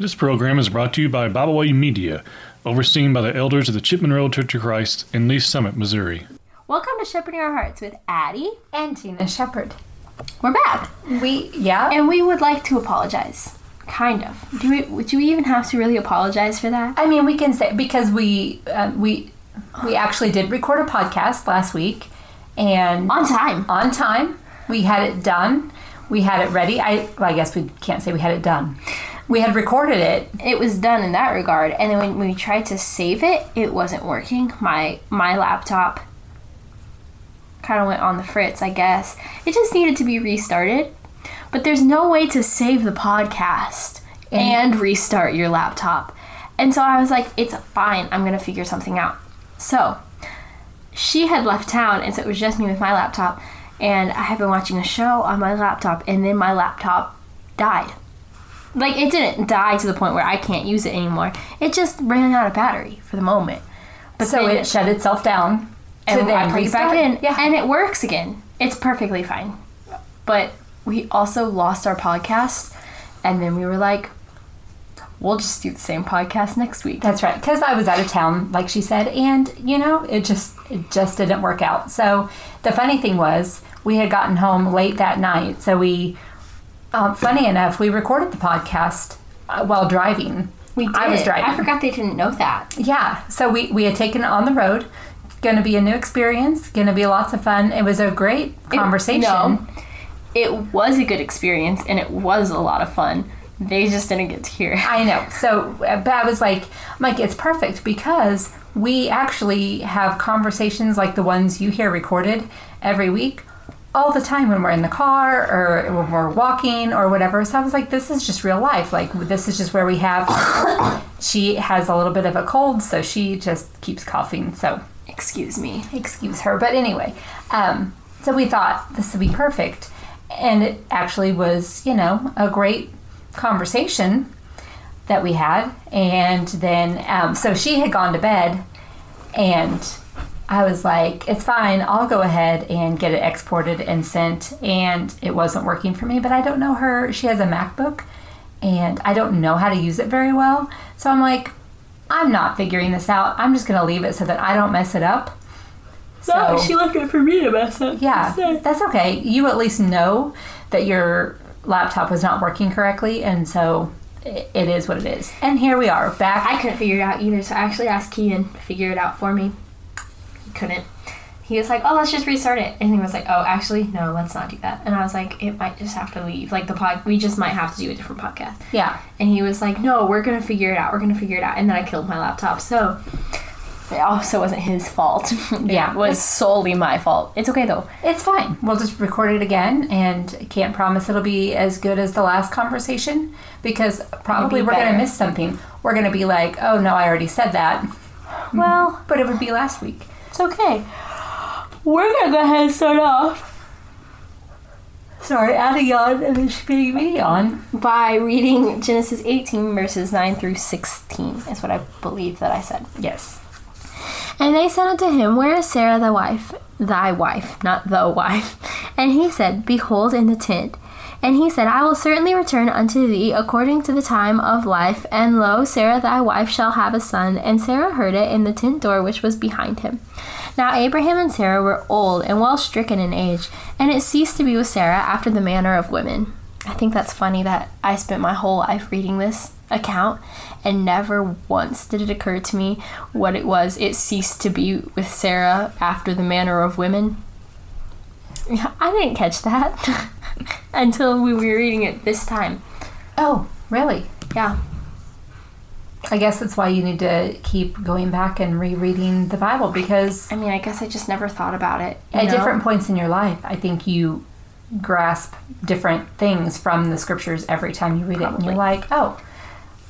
This program is brought to you by Byway Media, overseen by the elders of the Chipman Road Church of Christ in Lee's Summit, Missouri. Welcome to Shepherding Our Hearts with Addy. and Tina Shepherd. We're back, We yeah. and we would like to apologize. Kind of. Do we? Do we even have to really apologize for that? I mean, we can say because we uh, we we actually did record a podcast last week, and On time. on time. We had it done. We had it ready. I well, I guess we can't say we had it done. We had recorded it. It was done in that regard, and then when we tried to save it, it wasn't working. My my laptop kind of went on the fritz, I guess. It just needed to be restarted. But there's no way to save the podcast and restart your laptop. And so I was like, it's fine. I'm going to figure something out. So she had left town, and so it was just me with my laptop. And I had been watching a show on my laptop, and then my laptop died. Like, it didn't die to the point where I can't use it anymore. It just ran out of battery for the moment. But So then- it shut itself down. and I plugged it back in, Yeah. and it works again. It's perfectly fine. But we also lost our podcast, and then we were like, we'll just do the same podcast next week. That's right, because I was out of town, like she said, and you know, it just it just didn't work out. So the funny thing was, we had gotten home late that night, so we, um, funny enough, we recorded the podcast uh, while driving. We did. I was driving. I forgot they didn't know that. Yeah, so we we had taken it on the road. Going to be a new experience. Going to be lots of fun. It was a great conversation. no. It was a good experience, and it was a lot of fun. They just didn't get to hear it. I know. So, uh, but I was like, Mike, it's perfect because we actually have conversations like the ones you hear recorded every week all the time when we're in the car or when we're walking or whatever. So I was like, this is just real life. Like, this is just where we have. she has a little bit of a cold, so she just keeps coughing. So Excuse me. excuse her. But anyway, um, so we thought this would be perfect. And it actually was, you know, a great conversation that we had. And then, um, so she had gone to bed, and I was like, it's fine, I'll go ahead and get it exported and sent. And it wasn't working for me, but I don't know her. She has a MacBook, and I don't know how to use it very well. So I'm like, I'm not figuring this out. I'm just going to leave it so that I don't mess it up. So, she left it for me to mess up. yeah, that's okay. You at least know that your laptop was not working correctly, and so it is what it is. And here we are back. I couldn't figure it out either, so I actually asked Keegan to figure it out for me. Couldn't. He was like, "Oh, let's just restart it," and he was like, "Oh, actually, no, let's not do that." And I was like, "It might just have to leave. Like the pod, we just might have to do a different podcast." yeah, And he was like, "No, we're gonna figure it out. We're gonna figure it out." And then I killed my laptop, so it also wasn't his fault. Yeah. it was solely my fault. It's okay though. it's fine. We'll just record it again, and can't promise it'll be as good as the last conversation because probably Maybe we're going to miss something. We're going to be like, oh no, I already said that, Well, but it would be last week. It's okay. We're gonna go ahead and start off Sorry, adding yawn and then spitting me on. by reading Genesis 18 verses 9 through 16. Is what I believe that I said. Yes. And they said unto him, Where is Sarah thy wife? Thy wife, not the wife. And he said, Behold, in the tent. And he said, I will certainly return unto thee according to the time of life. And lo, Sarah thy wife shall have a son. And Sarah heard it in the tent door which was behind him. Now Abraham and Sarah were old and well stricken in age, and it ceased to be with Sarah after the manner of women. I think that's funny that I spent my whole life reading this account and never once did it occur to me what it was it ceased to be with Sarah after the manner of women. I didn't catch that until we were reading it this time. Oh, really? Yeah. I guess that's why you need to keep going back and rereading the Bible because I mean, I guess I just never thought about it. at know? different points in your life, I think you grasp different things from the scriptures every time you read it. And you're like, oh,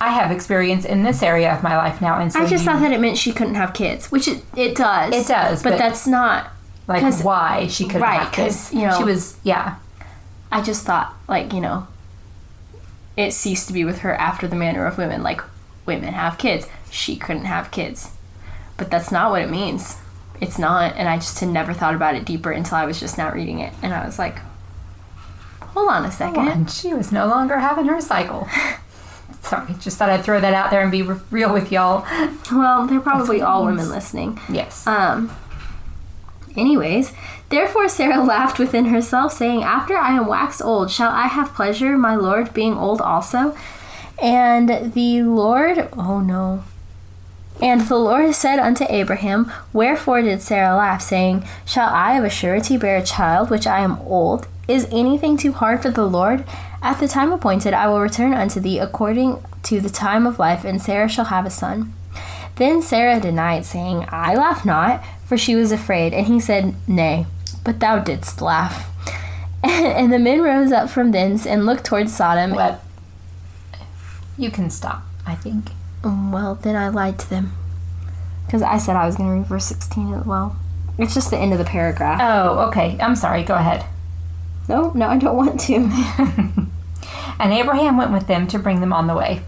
I have experience in this area of my life now. And so I just you- thought that it meant she couldn't have kids, which it, it does. It does, but, but- that's not. Like why she couldn't right, have kids. you know- she was, yeah. I just thought, like, you know, it ceased to be with her after the manner of women. Like, women have kids. She couldn't have kids. But that's not what it means. It's not. And I just had never thought about it deeper until I was just now reading it. And I was like, hold on a second. And she was no longer having her cycle. Sorry, just thought I'd throw that out there and be re- real with y'all. Well, they're probably all means. women listening. Yes. Um. Anyways, therefore Sarah laughed within herself, saying, After I am waxed old, shall I have pleasure, my Lord, being old also? And the Lord, oh no. And the Lord said unto Abraham, Wherefore did Sarah laugh, saying, Shall I of a surety bear a child, which I am old? Is anything too hard for the Lord? At the time appointed, I will return unto thee according to the time of life, and Sarah shall have a son. Then Sarah denied, saying, I laugh not, for she was afraid. And he said, Nay, but thou didst laugh. And the men rose up from thence and looked towards Sodom. But you can stop, I think. Mm, well, then I lied to them. Because I said I was going to read verse 16 as well. It's just the end of the paragraph. Oh, okay. I'm sorry. Go ahead. No, no, I don't want to. And Abraham went with them to bring them on the way.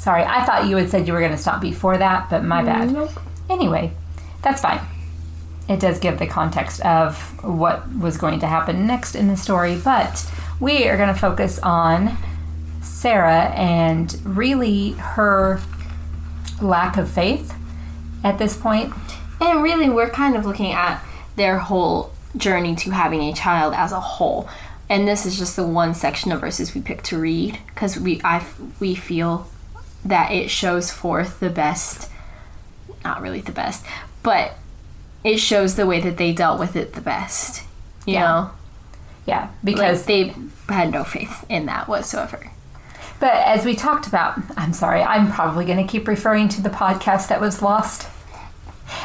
Sorry, I thought you had said you were going to stop before that, but my bad. Mm, nope. Anyway, that's fine. It does give the context of what was going to happen next in the story, but we are going to focus on Sarah and really her lack of faith at this point. And really, we're kind of looking at their whole journey to having a child as a whole. And this is just the one section of verses we picked to read because we I we feel that it shows forth the best, not really the best, but it shows the way that they dealt with it the best. You Yeah. know, Yeah, because because they had no faith in that whatsoever. But as we talked about, I'm sorry, I'm probably going to keep referring to the podcast that was lost.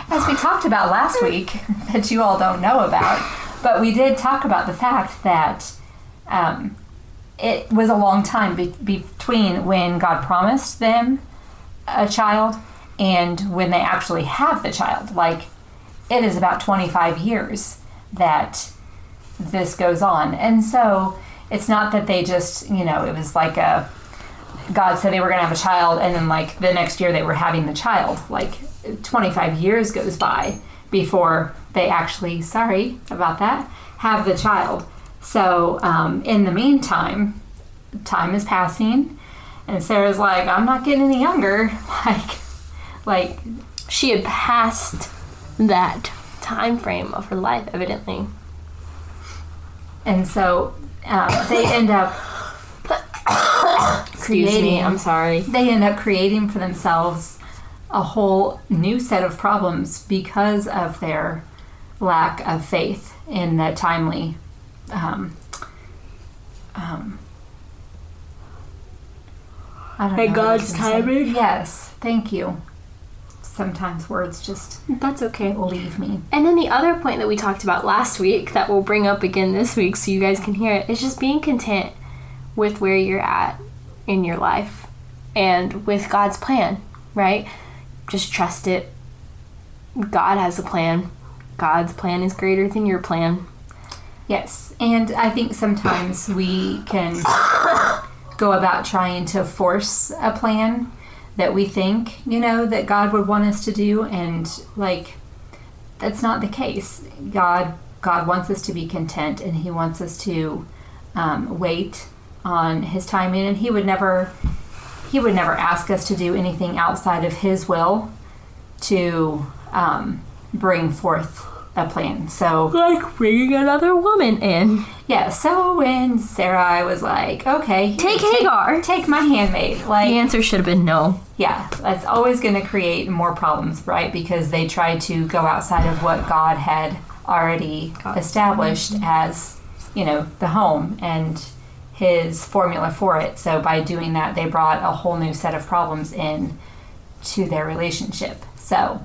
As we talked about last week, that you all don't know about, but we did talk about the fact that um, it was a long time be- between when God promised them a child and when they actually have the child. Like, it is about 25 years that this goes on. And so it's not that they just, you know, it was like a God said they were going to have a child, and then like the next year they were having the child. Like 25 years goes by before they actually, sorry about that, have the child. So um, in the meantime, time is passing, and Sarah's like, I'm not getting any younger. Like, like She had passed that time frame of her life, evidently. and so um, they end up Excuse me, creating- I'm sorry. they end up creating for themselves a whole new set of problems because of their lack of faith in the timely um, um, I don't In know what I was God's timing? Yes, thank you. Sometimes words just That's okay. leave me. And then the other point that we talked about last week that we'll bring up again this week so you guys can hear it is just being content with where you're at in your life and with God's plan, right? Just trust it. God has a plan. God's plan is greater than your plan. Yes, and I think sometimes we can go about trying to force a plan that we think, you know, that God would want us to do and like that's not the case. God God wants us to be content and he wants us to um, wait on his timing and he would never he would never ask us to do anything outside of his will to um, bring forth a plan. So Like bringing another woman in. yeah, so when Sarah I was like, okay, Take Hagar. take my handmaid, like, The answer should have been no. yeah, that's always going to create more problems, right? Because they tried to go outside of what God had already established as, you know, the home and his formula for it. So by doing that, they brought a whole new set of problems in to their relationship. So,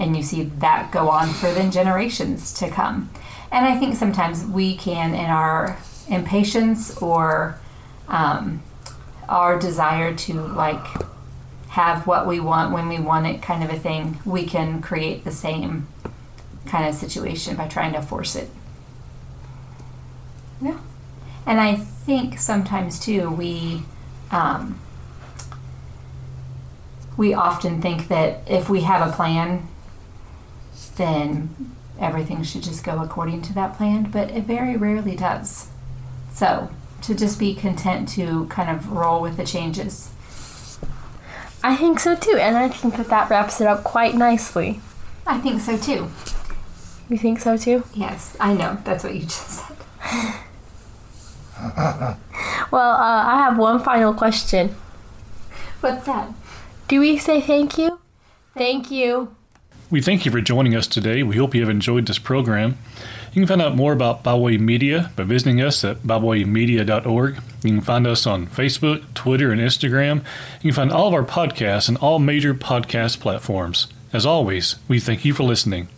and you see that go on for then generations to come. And I think sometimes we can, in our impatience or um, our desire to like have what we want when we want it kind of a thing, we can create the same kind of situation by trying to force it. Yeah. And I think sometimes too, we um, we often think that if we have a plan, then everything should just go according to that plan, but it very rarely does. So, to just be content to kind of roll with the changes I think so too, and I think that that wraps it up quite nicely. I think so too. You think so too? Yes, I know. That's what you just said. Well, uh, I have one final question. What's that? Do we say thank you? Thank you. We thank you for joining us today. We hope you have enjoyed this program. You can find out more about Byway Media by visiting us at bywaymedia.org. You can find us on Facebook, Twitter, and Instagram. You can find all of our podcasts on all major podcast platforms. As always, we thank you for listening.